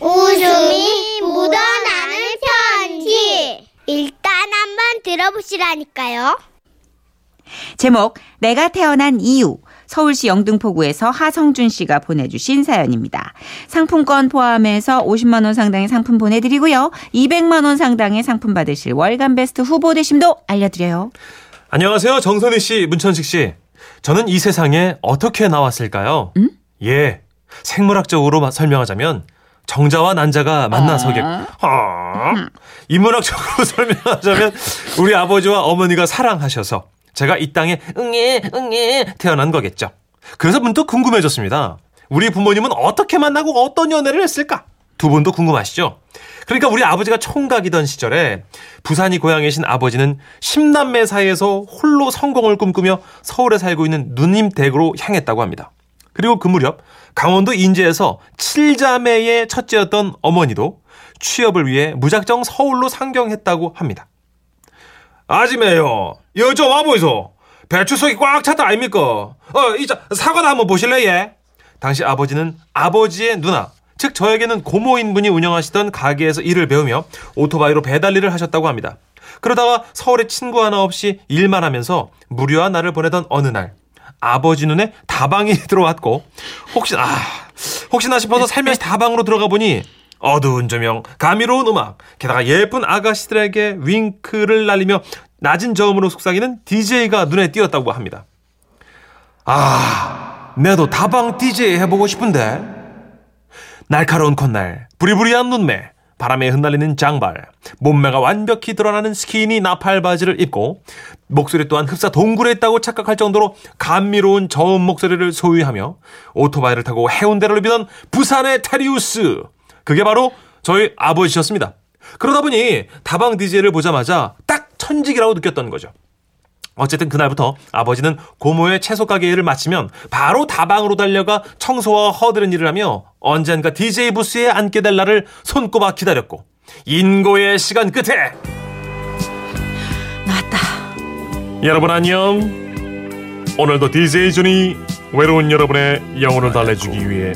웃음이 묻어나는 편지. 일단 한번 들어보시라니까요. 제목 내가 태어난 이유 서울시 영등포구에서 하성준 씨가 보내주신 사연입니다. 상품권 포함해서 50만 원 상당의 상품 보내드리고요. 200만 원 상당의 상품 받으실 월간 베스트 후보 되심도 알려드려요. 안녕하세요. 정선희 씨, 문천식 씨. 저는 이 세상에 어떻게 나왔을까요? 음? 예. 생물학적으로 마- 설명하자면 정자와 난자가 만나서게 아. 인문학적으로 설명하자면 우리 아버지와 어머니가 사랑하셔서 제가 이 땅에 응애 응애 태어난 거겠죠. 그래서 문득 궁금해졌습니다. 우리 부모님은 어떻게 만나고 어떤 연애를 했을까? 두 분도 궁금하시죠? 그러니까 우리 아버지가 총각이던 시절에 부산이 고향이신 아버지는 10남매 사이에서 홀로 성공을 꿈꾸며 서울에 살고 있는 누님 댁으로 향했다고 합니다. 그리고 그 무렵 강원도 인제에서 7자매의 첫째였던 어머니도 취업을 위해 무작정 서울로 상경했다고 합니다. 아지매요. 이거 좀 와보이소. 배추속이 꽉 찼다 아닙니까? 어, 이자 사과나 한번 보실래, 예? 당시 아버지는 아버지의 누나, 즉 저에게는 고모인 분이 운영하시던 가게에서 일을 배우며 오토바이로 배달 일을 하셨다고 합니다. 그러다가 서울에 친구 하나 없이 일만 하면서 무료한 날을 보내던 어느 날 아버지 눈에 다방이 들어왔고 혹시나 아, 혹시나 싶어서 살며시 다방으로 들어가 보니 어두운 조명, 감미로운 음악, 게다가 예쁜 아가씨들에게 윙크를 날리며 낮은 저음으로 속삭이는 DJ가 눈에 띄었다고 합니다. 아, 내도 다방 DJ 해보고 싶은데. 날카로운 콧날, 부리부리한 눈매, 바람에 흩날리는 장발, 몸매가 완벽히 드러나는 스키니 나팔 바지를 입고 목소리 또한 흡사 동굴에 있다고 착각할 정도로 감미로운 저음 목소리를 소유하며 오토바이를 타고 해운대를 누비던 부산의 테리우스. 그게 바로 저희 아버지셨습니다. 그러다 보니 다방 DJ를 보자마자 딱 천직이라고 느꼈던 거죠. 어쨌든 그날부터 아버지는 고모의 채소 가게 일을 마치면 바로 다방으로 달려가 청소와 허드렛 일을 하며 언젠가 DJ 부스에 앉게 될 날을 손꼽아 기다렸고 인고의 시간 끝에 나왔다. 여러분 안녕 오늘도 DJ 준이 외로운 여러분의 영혼을 달래주기 위해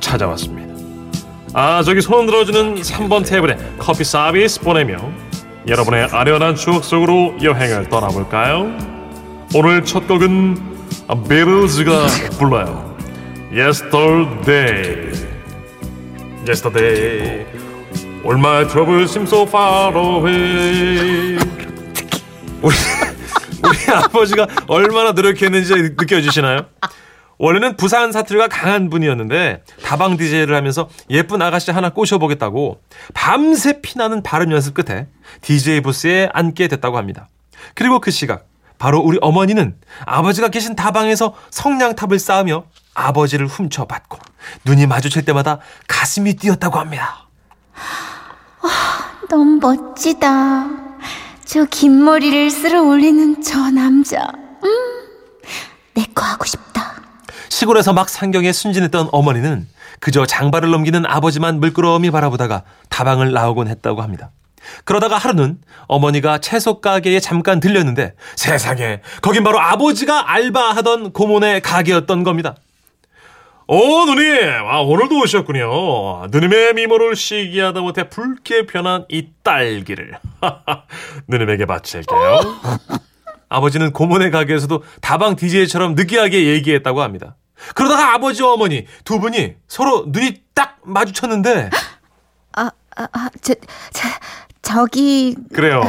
찾아왔습니다 아 저기 손 들어주는 3번 테이블에 커피 서비스 보내며 여러분의 아련한 추억 속으로 여행을 떠나볼까요? 오늘 첫 곡은 비틀즈가 불러요 Yesterday Yesterday All my troubles seem so far away 우리 우리 아버지가 얼마나 노력했는지 느껴지시나요? 원래는 부산 사투리가 강한 분이었는데 다방 DJ를 하면서 예쁜 아가씨 하나 꼬셔보겠다고 밤새 피나는 발음 연습 끝에 DJ 부스에 앉게 됐다고 합니다. 그리고 그 시각 바로 우리 어머니는 아버지가 계신 다방에서 성냥탑을 쌓으며 아버지를 훔쳐받고 눈이 마주칠 때마다 가슴이 뛰었다고 합니다. 너무 멋지다. 저 긴 머리를 쓸어 올리는 저 남자. 음, 내 거 하고 싶다. 시골에서 막 상경에 순진했던 어머니는 그저 장발을 넘기는 아버지만 물끄러미 바라보다가 다방을 나오곤 했다고 합니다. 그러다가 하루는 어머니가 채소 가게에 잠깐 들렸는데 세상에 거긴 바로 아버지가 알바하던 고모네 가게였던 겁니다. 오 누님 아 오늘도 오셨군요. 누님의 미모를 시기하다 못해 붉게 변한 이 딸기를 누님에게 바칠게요. 아버지는 고모네 가게에서도 다방 DJ처럼 느끼하게 얘기했다고 합니다. 그러다가 아버지와 어머니 두 분이 서로 눈이 딱 마주쳤는데 아, 아, 아, 저, 저, 저기, 그래요.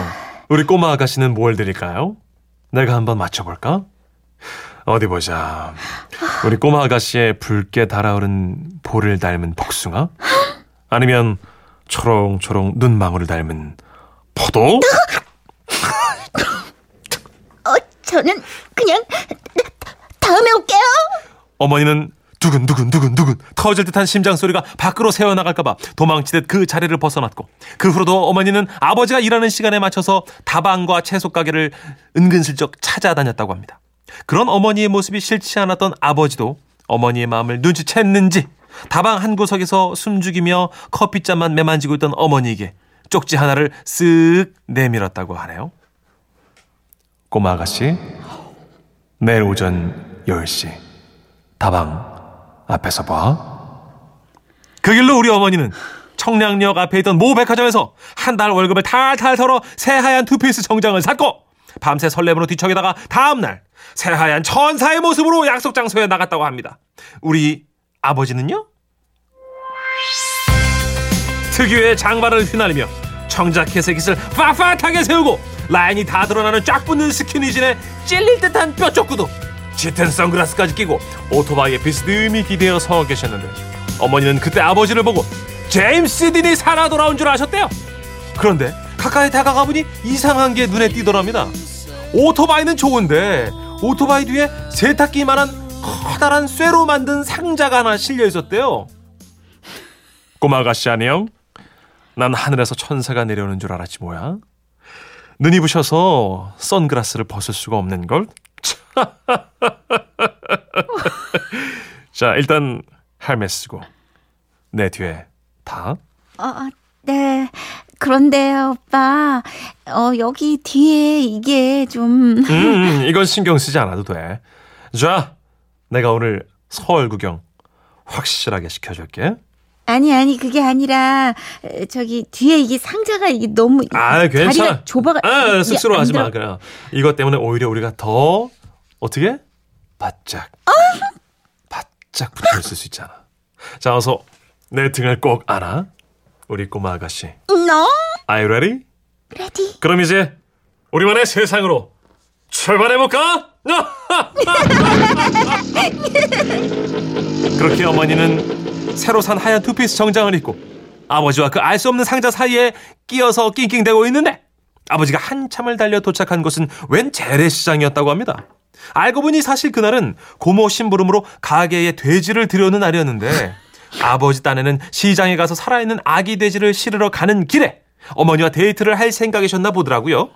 우리 꼬마 아가씨는 뭘 드릴까요? 내가 한번 맞춰볼까? 어디 보자. 우리 꼬마 아가씨의 붉게 달아오른 볼을 닮은 복숭아? 아니면 초롱초롱 눈망울을 닮은 포도? 어, 저는 그냥 다음에 올게요. 어머니는 두근두근 두근두근 터질 듯한 심장 소리가 밖으로 새어나갈까봐 도망치듯 그 자리를 벗어났고 그 후로도 어머니는 아버지가 일하는 시간에 맞춰서 다방과 채소 가게를 은근슬쩍 찾아다녔다고 합니다. 그런 어머니의 모습이 싫지 않았던 아버지도 어머니의 마음을 눈치챘는지 다방 한 구석에서 숨죽이며 커피잔만 매만지고 있던 어머니에게 쪽지 하나를 쓱 내밀었다고 하네요. 꼬마 아가씨, 내일 오전 10시 다방 앞에서 봐. 그 길로 우리 어머니는 청량역 앞에 있던 모 백화점에서 한 달 월급을 탈탈 털어 새하얀 투피스 정장을 샀고 밤새 설렘으로 뒤척이다가 다음날 새하얀 천사의 모습으로 약속 장소에 나갔다고 합니다. 우리 아버지는요? 특유의 장발을 휘날리며 청자켓의 깃을 빳빳하게 세우고 라인이 다 드러나는 쫙 붙는 스키니진에 찔릴 듯한 뼈쪽 구두 짙은 선글라스까지 끼고 오토바이에 비스듬히 기대어 서 계셨는데 어머니는 그때 아버지를 보고 제임스 딘이 살아 돌아온 줄 아셨대요 그런데 가까이 다가가 보니 이상한 게 눈에 띄더랍니다 오토바이는 좋은데 오토바이 뒤에 세탁기만한 커다란 쇠로 만든 상자가 하나 실려 있었대요 꼬마 아가씨 안녕 난 하늘에서 천사가 내려오는 줄 알았지 뭐야. 눈이 부셔서 선글라스를 벗을 수가 없는 걸. 자 일단 헬멧 쓰고 내 뒤에 다. 어, 네. 그런데 오빠, 어, 여기 뒤에 이게 좀. 음, 음, 이건 신경 쓰지 않아도 돼. 자, 내가 오늘 서울 구경 확실하게 시켜줄게. 아니, 아니, 그게 아니라, 에, 저기, 뒤에 이게 상자가 이게 너무. 아, 괜찮아. 좁아가. 아, 이게 쑥스러워하지 안 마. 그래. 이것 때문에 오히려 우리가 더 어떻게 바짝 바짝 붙어 있을 수 있잖아. 자, 어서 내 등을 꼭 안아. 우리 꼬마 아가씨. No, Are you ready? ready. 그럼 이제 우리만의 세상으로 출발해 볼까? 그렇게 어머니는 새로 산 하얀 투피스 정장을 입고 아버지와 그 알 수 없는 상자 사이에 끼어서 낑낑대고 있는데 아버지가 한참을 달려 도착한 곳은 웬 재래시장이었다고 합니다. 알고 보니 사실 그날은 고모 심부름으로 가게에 돼지를 들여오는 날이었는데 아버지 딴에는 시장에 가서 살아있는 아기 돼지를 실으러 가는 길에 어머니와 데이트를 할 생각이셨나 보더라고요.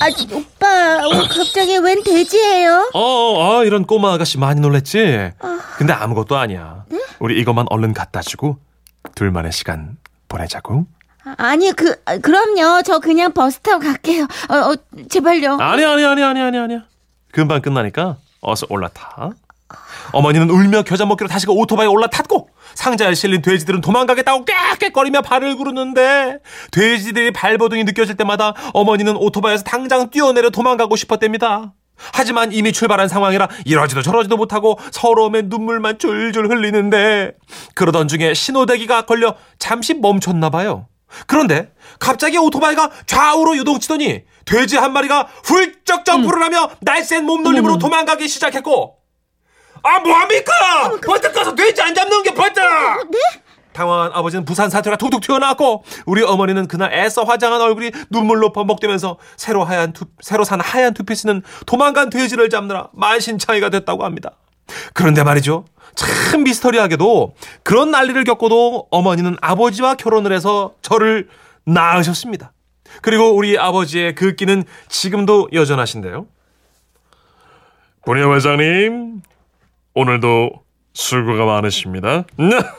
아, 오빠, 어, 갑자기 웬 돼지예요? 어, 어, 어, 이런 꼬마 아가씨 많이 놀랬지? 근데 아무것도 아니야. 우리 이것만 얼른 갖다 주고 둘만의 시간 보내자고. 아니, 그, 아, 그럼요. 저 그냥 버스 타고 갈게요. 어, 어 제발요. 아니, 아니, 아니, 아니, 아니, 아니야. 금방 끝나니까 어서 올라타. 어머니는 울며 겨자 먹기로 다시 그 오토바이에 올라탔고 상자에 실린 돼지들은 도망가겠다고 꽥꽥거리며 발을 구르는데 돼지들이 발버둥이 느껴질 때마다 어머니는 오토바이에서 당장 뛰어내려 도망가고 싶었답니다. 하지만 이미 출발한 상황이라 이러지도 저러지도 못하고 서러움에 눈물만 줄줄 흘리는데 그러던 중에 신호대기가 걸려 잠시 멈췄나 봐요. 그런데 갑자기 오토바이가 좌우로 요동치더니 돼지 한 마리가 훌쩍 점프를 하며 날쌘 몸놀림으로 도망가기 시작했고 아 뭐합니까? 퍼뜩 가서 돼지 안 잡는 게 퍼뜩 네? 당황한 아버지는 부산 사투리가 툭툭 튀어나왔고 우리 어머니는 그날 애써 화장한 얼굴이 눈물로 범벅되면서 새로 하얀 투, 새로 산 하얀 투피스는 도망간 돼지를 잡느라 만신창이가 됐다고 합니다. 그런데 말이죠. 참 미스터리하게도 그런 난리를 겪고도 어머니는 아버지와 결혼을 해서 저를 낳으셨습니다. 그리고 우리 아버지의 그 끼는 지금도 여전하신데요. 본의 회장님, 오늘도 수고가 많으십니다.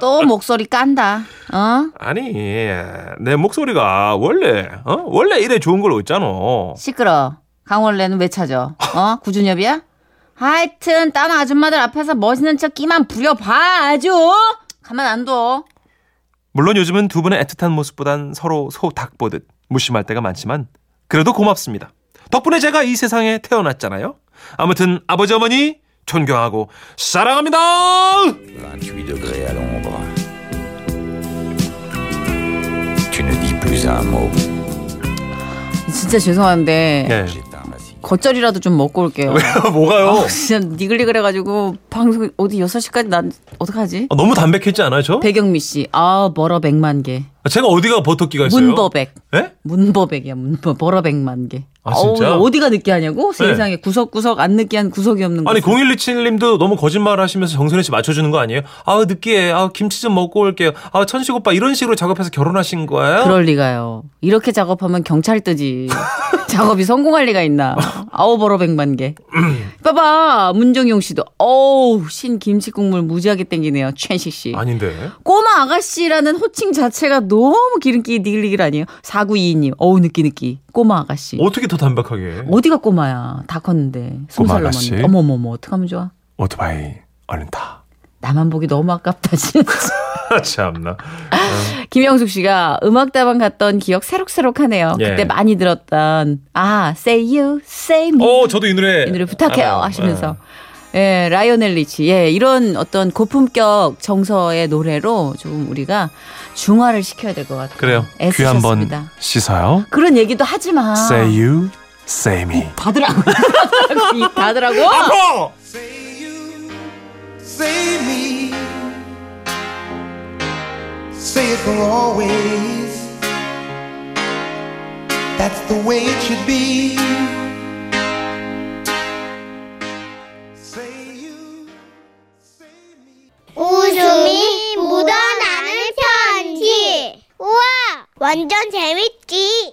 또 목소리 깐다. 어? 아니, 내 목소리가 원래, 어? 원래 이래 좋은 걸로 있잖아. 시끄러. 강원래는 왜 찾아? 어? 구준엽이야? 하여튼 딴 아줌마들 앞에서 멋있는 척 끼만 부려봐 아주. 가만 안 둬. 물론 요즘은 두 분의 애틋한 모습보단 서로 소닭 보듯 무심할 때가 많지만 그래도 고맙습니다. 덕분에 제가 이 세상에 태어났잖아요. 아무튼 아버지 어머니 존경하고 사랑합니다. 28 degrés à l'ombre. Tu ne dis plus un mot. 진짜 죄송한데 예. 겉절이라도 좀 먹고 올게요. 뭐가요? 아, 진짜 니글니글해가지고 방송 어디 6시까지 난 어떡하지? 아, 너무 담백했지 않아요, 저? 배경미 씨. 아, 멀어 백만 개. 제가 어디가 버터기가 있어요? 문버백. 예? 문버백이야. 문버 멀어 백만 개. 아, 진짜? 어우, 어디가 느끼하냐고? 세상에 구석구석 안 느끼한 구석이 없는 아니 곳은. 0127님도 너무 거짓말 하시면서 정선혜 씨 맞춰주는 거 아니에요? 아 느끼해. 아 김치 좀 먹고 올게요. 아 천식 오빠 이런 식으로 작업해서 결혼하신 거예요? 그럴 리가요. 이렇게 작업하면 경찰 뜨지. 작업이 성공할 리가 있나. 벌어 백만 개. 봐봐 문정용 씨도 어우 신 김치 국물 무지하게 땡기네요. 최식 씨. 아닌데. 꼬마 아가씨라는 호칭 자체가 너무 기름기 니글니글 아니에요? 4922님 어우 느끼 느끼 꼬마 아가씨. 어떻게 더 담백하게? 어디가 꼬마야? 다 컸는데. 꼬마 살 아가씨? 어머머머 어떡하면 좋아? 오토바이 얼른 타. 나만 보기 너무 아깝다 진짜. 참나. 김영숙 씨가 음악다방 갔던 기억 새록새록하네요. 예. 그때 많이 들었던 아 Say You, Say Me 어, 저도 이 노래. 이 노래 부탁해요 알아요. 하시면서 예 라이오넬 리치 예 이런 어떤 고품격 정서의 노래로 좀 우리가 중화를 시켜야 될 것 같아요. 그래요. 귀 한번. 씻어요. 그런 얘기도 하지 마. Say you, say me. 다들하고 어! Say you, say me. Say it for always. That's the way it should be. Say you, say me. 웃음이 묻어나는 편지. 우와, 완전 재밌지.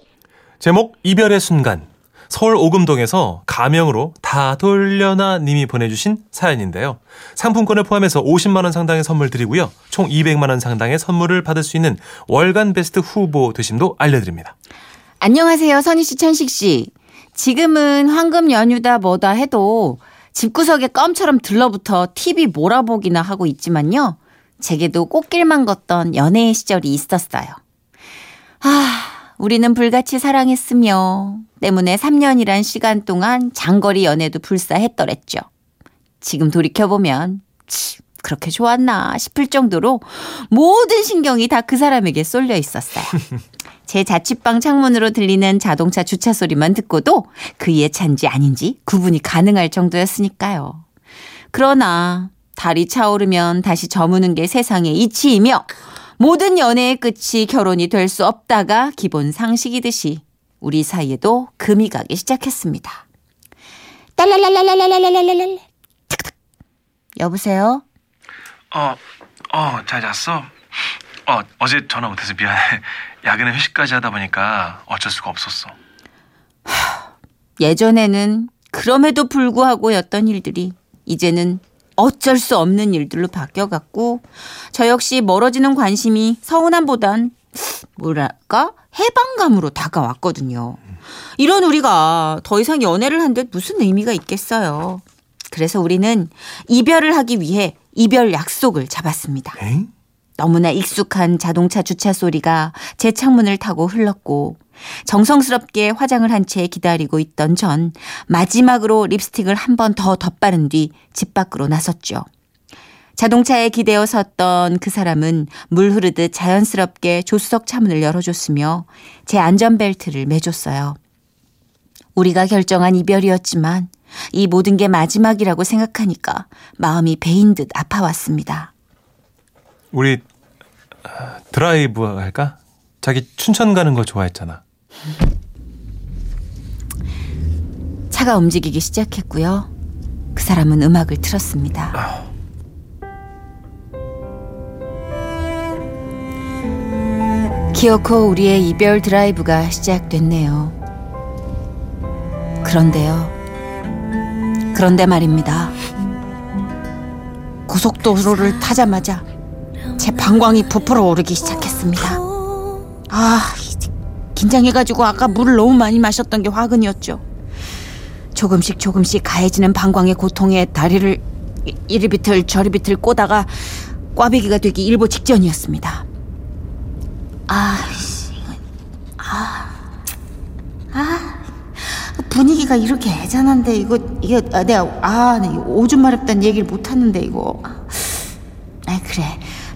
제목 이별의 순간. 서울 오금동에서 가명으로 다 돌려나 님이 보내주신 사연인데요. 상품권을 포함해서 50만 원 상당의 선물 드리고요. 총 200만 원 상당의 선물을 받을 수 있는 월간 베스트 후보 되심도 알려드립니다. 안녕하세요 선희 씨 천식 씨. 지금은 황금 연휴다 뭐다 해도 집구석에 껌처럼 들러붙어 TV 몰아보기나 하고 있지만요. 제게도 꽃길만 걷던 연애의 시절이 있었어요. 아, 우리는 불같이 사랑했으며 때문에 3년이란 시간 동안 장거리 연애도 불사했더랬죠. 지금 돌이켜보면 치, 그렇게 좋았나 싶을 정도로 모든 신경이 다 그 사람에게 쏠려 있었어요. 제 자취방 창문으로 들리는 자동차 주차 소리만 듣고도 그이의 차인지 아닌지 구분이 가능할 정도였으니까요. 그러나 달이 차오르면 다시 저무는 게 세상의 이치이며 모든 연애의 끝이 결혼이 될 수 없다가 기본 상식이듯이 우리 사이에도 금이 가기 시작했습니다. 딸랄랄랄랄랄랄랄랄 탁탁. 여보세요? 어, 어, 잘 잤어? 어, 어제 전화 못해서 미안해. 야근에 회식까지 하다 보니까 어쩔 수가 없었어. 예전에는 그럼에도 불구하고였던 일들이 이제는 어쩔 수 없는 일들로 바뀌어갔고 저 역시 멀어지는 관심이 서운함보단 뭐랄까 해방감으로 다가왔거든요. 이런 우리가 더 이상 연애를 한데 무슨 의미가 있겠어요. 그래서 우리는 이별을 하기 위해 이별 약속을 잡았습니다. 엥? 너무나 익숙한 자동차 주차 소리가 제 창문을 타고 흘렀고 정성스럽게 화장을 한 채 기다리고 있던 전 마지막으로 립스틱을 한 번 더 덧바른 뒤 집 밖으로 나섰죠. 자동차에 기대어 섰던 그 사람은 물 흐르듯 자연스럽게 조수석 차문을 열어줬으며 제 안전벨트를 매줬어요. 우리가 결정한 이별이었지만 이 모든 게 마지막이라고 생각하니까 마음이 베인 듯 아파왔습니다. 우리 아, 드라이브 할까? 자기 춘천 가는 거 좋아했잖아. 차가 움직이기 시작했고요. 그 사람은 음악을 틀었습니다. 기어코 우리의 이별 드라이브가 시작됐네요. 그런데요. 그런데 말입니다. 고속도로를 타자마자 제 방광이 부풀어 오르기 시작했습니다. 아, 긴장해가지고 아까 물을 너무 많이 마셨던 게 화근이었죠. 조금씩 조금씩 가해지는 방광의 고통에 다리를 이- 이리 비틀 저리 비틀 꼬다가 꽈배기가 되기 일보 직전이었습니다. 아, 씨. 아, 아, 분위기가 이렇게 애잔한데 이거 이거 아, 내가 아, 네, 오줌 마렵다는 얘기를 못 하는데 이거. 아, 그래.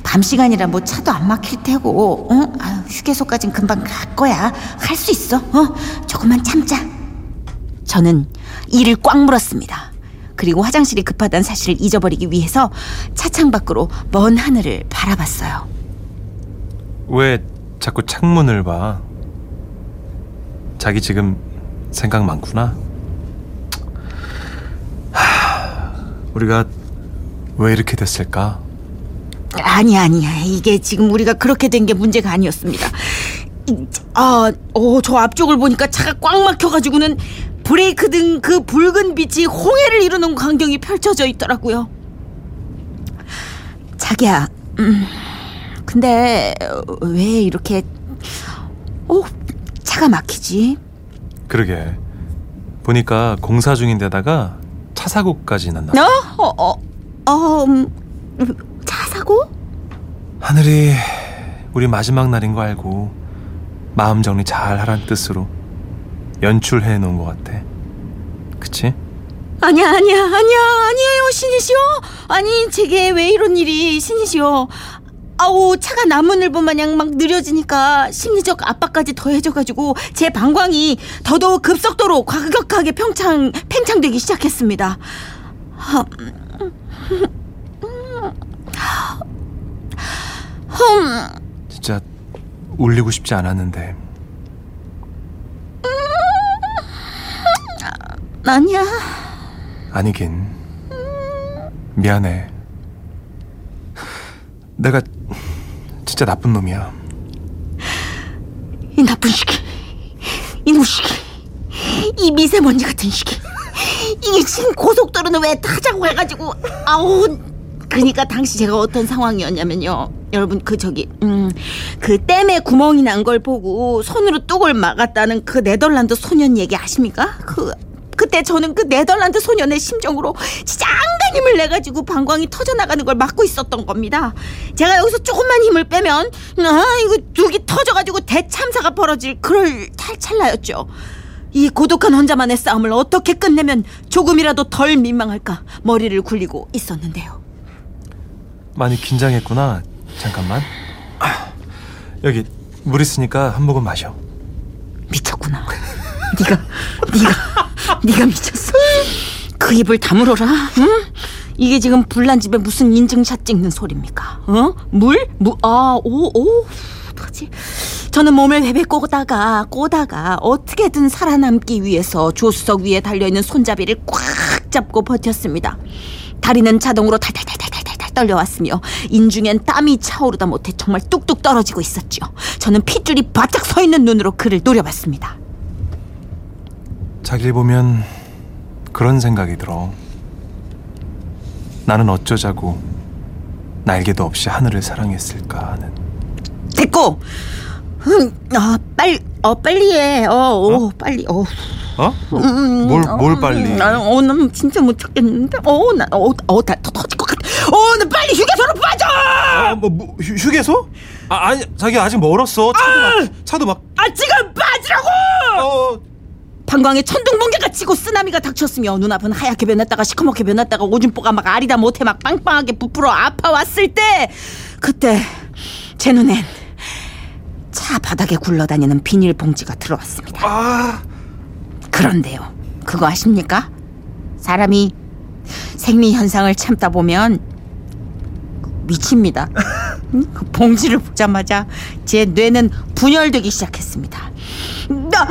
밤 시간이라 뭐 차도 안 막힐 테고, 응? 아유, 휴게소까진 금방 갈 거야. 할 수 있어. 어? 조금만 참자. 저는 이를 꽉 물었습니다. 그리고 화장실이 급하다는 사실을 잊어버리기 위해서 차창 밖으로 먼 하늘을 바라봤어요. 왜 자꾸 창문을 봐? 자기 지금 생각 많구나. 하, 우리가 왜 이렇게 됐을까? 아니 아니야. 이게 지금 우리가 그렇게 된 게 문제가 아니었습니다. 이, 아, 어, 저 앞쪽을 보니까 차가 꽉 막혀가지고는 브레이크 등 그 붉은 빛이 홍해를 이루는 광경이 펼쳐져 있더라고요. 자기야, 음, 근데 왜 이렇게 어 차가 막히지? 그러게. 보니까 공사 중인데다가 차 사고까지 났나? 어, 어, 어, 어 음, 뭐라고? 하늘이 우리 마지막 날인 거 알고 마음 정리 잘 하란 뜻으로 연출해 놓은 것 같아. 그치? 아니야 아니야 아니야 아니에요 신이시여 아니 제게 왜 이런 일이 신이시여 아우 차가 나무늘보 마냥 막 느려지니까 심리적 압박까지 더해져가지고 제 방광이 더더욱 급속도로 과격하게 평창 팽창되기 시작했습니다. 아, 진짜 울리고 싶지 않았는데. 아니야. 아니긴. 미안해. 내가 진짜 나쁜 놈이야. 이 나쁜 시기. 이놈 시기. 이 미세먼지 같은 시기. 이게 지금 고속도로는 왜 타자고 해가지고. 아우 그니까 당시 제가 어떤 상황이었냐면요 여러분 그 저기 음그 댐에 구멍이 난 걸 보고 손으로 뚝을 막았다는 그 네덜란드 소년 얘기 아십니까 그 그때 저는 그 네덜란드 소년의 심정으로 진짜 안간 힘을 내가지고 방광이 터져나가는 걸 막고 있었던 겁니다. 제가 여기서 조금만 힘을 빼면 아 이거 둑이 터져가지고 대참사가 벌어질 그럴 찰찰나였죠. 이 고독한 혼자만의 싸움을 어떻게 끝내면 조금이라도 덜 민망할까 머리를 굴리고 있었는데요. 많이 긴장했구나. 잠깐만. 아, 여기 물 있으니까 한 모금 마셔. 미쳤구나. 네가 네가 네가 미쳤어. 그 입을 다물어라. 응? 이게 지금 불난 집에 무슨 인증샷 찍는 소리입니까? 어? 물? 무? 아, 오, 오. 어떡하지? 저는 몸을 베베 꼬다가 꼬다가 어떻게든 살아남기 위해서 조수석 위에 달려있는 손잡이를 꽉 잡고 버텼습니다. 다리는 자동으로 탈탈탈탈탈탈 떨려왔으며 인중엔 땀이 차오르다 못해 정말 뚝뚝 떨어지고 있었죠. 저는 핏줄이 바짝 서 있는 눈으로 그를 노려봤습니다. 자기를 보면 그런 생각이 들어. 나는 어쩌자고 날개도 없이 하늘을 사랑했을까 하는. 됐고, 음, 아 빨리, 어 빨리 해, 어, 어, 빨리, 어. 어? 음, 뭘, 뭘 어, 빨리? 음, 아, 어, 난 진짜 못 찾겠는데. 어, 나, 어, 어, 나 터- 터 어, 나 빨리 휴게소로 빠져. 아, 뭐, 뭐 휴, 휴게소? 아, 아니, 자기 아직 멀었어. 차도 막, 차도 막. 아, 지금 빠지라고. 어, 방광에 천둥번개가 치고 쓰나미가 닥쳤으며 눈앞은 하얗게 변했다가 시커멓게 변했다가 오줌보가 막 아리다 못해 막 빵빵하게 부풀어 아파왔을 때 그때 제 눈엔 차 바닥에 굴러다니는 비닐봉지가 들어왔습니다. 아, 그런데요. 그거 아십니까? 사람이 생리 현상을 참다 보면 미칩니다. 음, 그 봉지를 보자마자 제 뇌는 분열되기 시작했습니다. 나,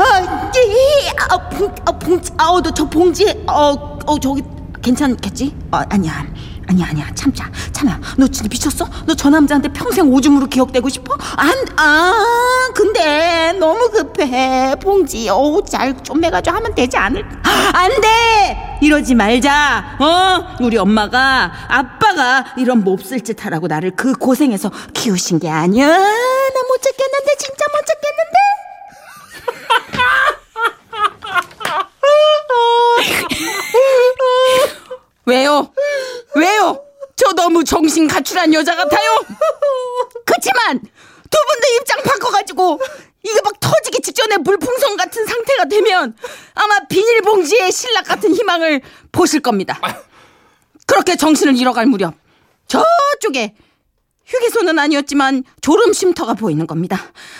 이, 아, 봉, 아, 봉지, 아우, 너 저 봉지, 어, 어, 저기 괜찮겠지? 어, 아니야. 아니야 아니야. 참자. 참아. 너 진짜 미쳤어? 너 저 남자한테 평생 오줌으로 기억되고 싶어? 안, 아 근데 너무 급해. 봉지 어우 잘좀 해가지고 하면 되지 않을까 안돼! 이러지 말자. 어? 우리 엄마가 아빠가 이런 몹쓸 짓 하라고 나를 그 고생해서 키우신 게 아니야. 나 못 찾겠는데 진짜 못 찾겠는데? 왜요? 왜요? 저 너무 정신 가출한 여자 같아요? 그치만 두 분도 입장 바꿔가지고 이게 막 터지기 직전에 물풍선 같은 상태가 되면 아마 비닐봉지에 신락 같은 희망을 보실 겁니다. 그렇게 정신을 잃어갈 무렵 저쪽에 휴게소는 아니었지만 졸음 쉼터가 보이는 겁니다.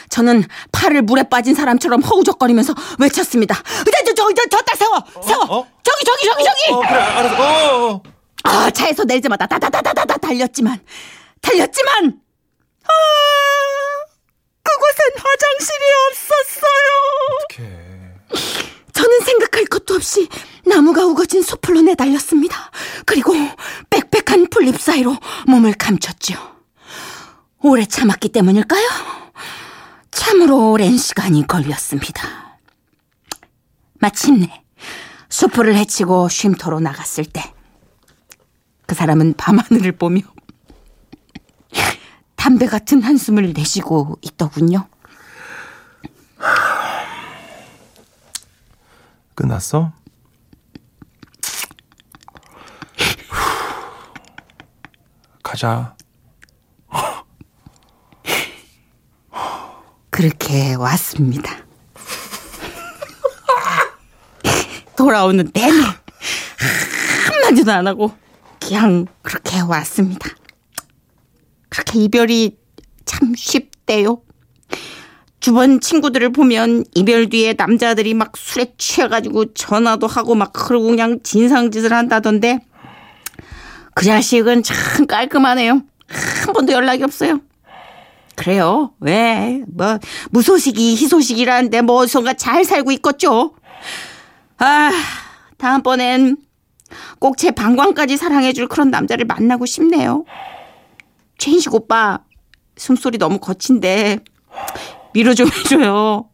저는 팔을 물에 빠진 사람처럼 허우적거리면서 외쳤습니다. 저, 저, 저, 저따 세워! 세워! 어? 저기, 저기, 저기, 저기! 어, 그래, 알았어. 아, 차에서 내리자마자 다다다다다다 달렸지만, 달렸지만, 아, 그곳엔 화장실이 없었어요. 어떡해. 저는 생각할 것도 없이 나무가 우거진 숲으로 내달렸습니다. 그리고 빽빽한 풀잎 사이로 몸을 감췄죠. 오래 참았기 때문일까요? 참으로 오랜 시간이 걸렸습니다. 마침내 숲을 헤치고 쉼터로 나갔을 때 그 사람은 밤하늘을 보며 담배 같은 한숨을 내쉬고 있더군요. 끝났어? 가자. 그렇게 왔습니다. 돌아오는 내내 한마디도 안 하고 그냥 그렇게 왔습니다. 그렇게 이별이 참 쉽대요. 주변 친구들을 보면 이별 뒤에 남자들이 막 술에 취해가지고 전화도 하고 막 그러고 그냥 진상짓을 한다던데 그 자식은 참 깔끔하네요. 한 번도 연락이 없어요. 그래요. 왜? 뭐 무소식이 희소식이라는데 뭐 어디선가 잘 살고 있겠죠. 아 다음번엔 꼭 제 방광까지 사랑해줄 그런 남자를 만나고 싶네요. 최인식 오빠 숨소리 너무 거친데 위로 좀 해줘요.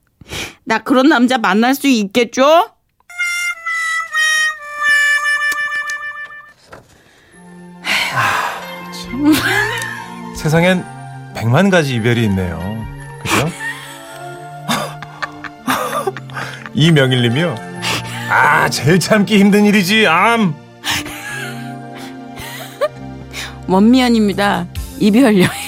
나 그런 남자 만날 수 있겠죠? 세상엔 백만 가지 이별이 있네요. 그죠? 이명일님이요. 아, 제일 참기 힘든 일이지, 암. 원미연입니다. 이별 여행.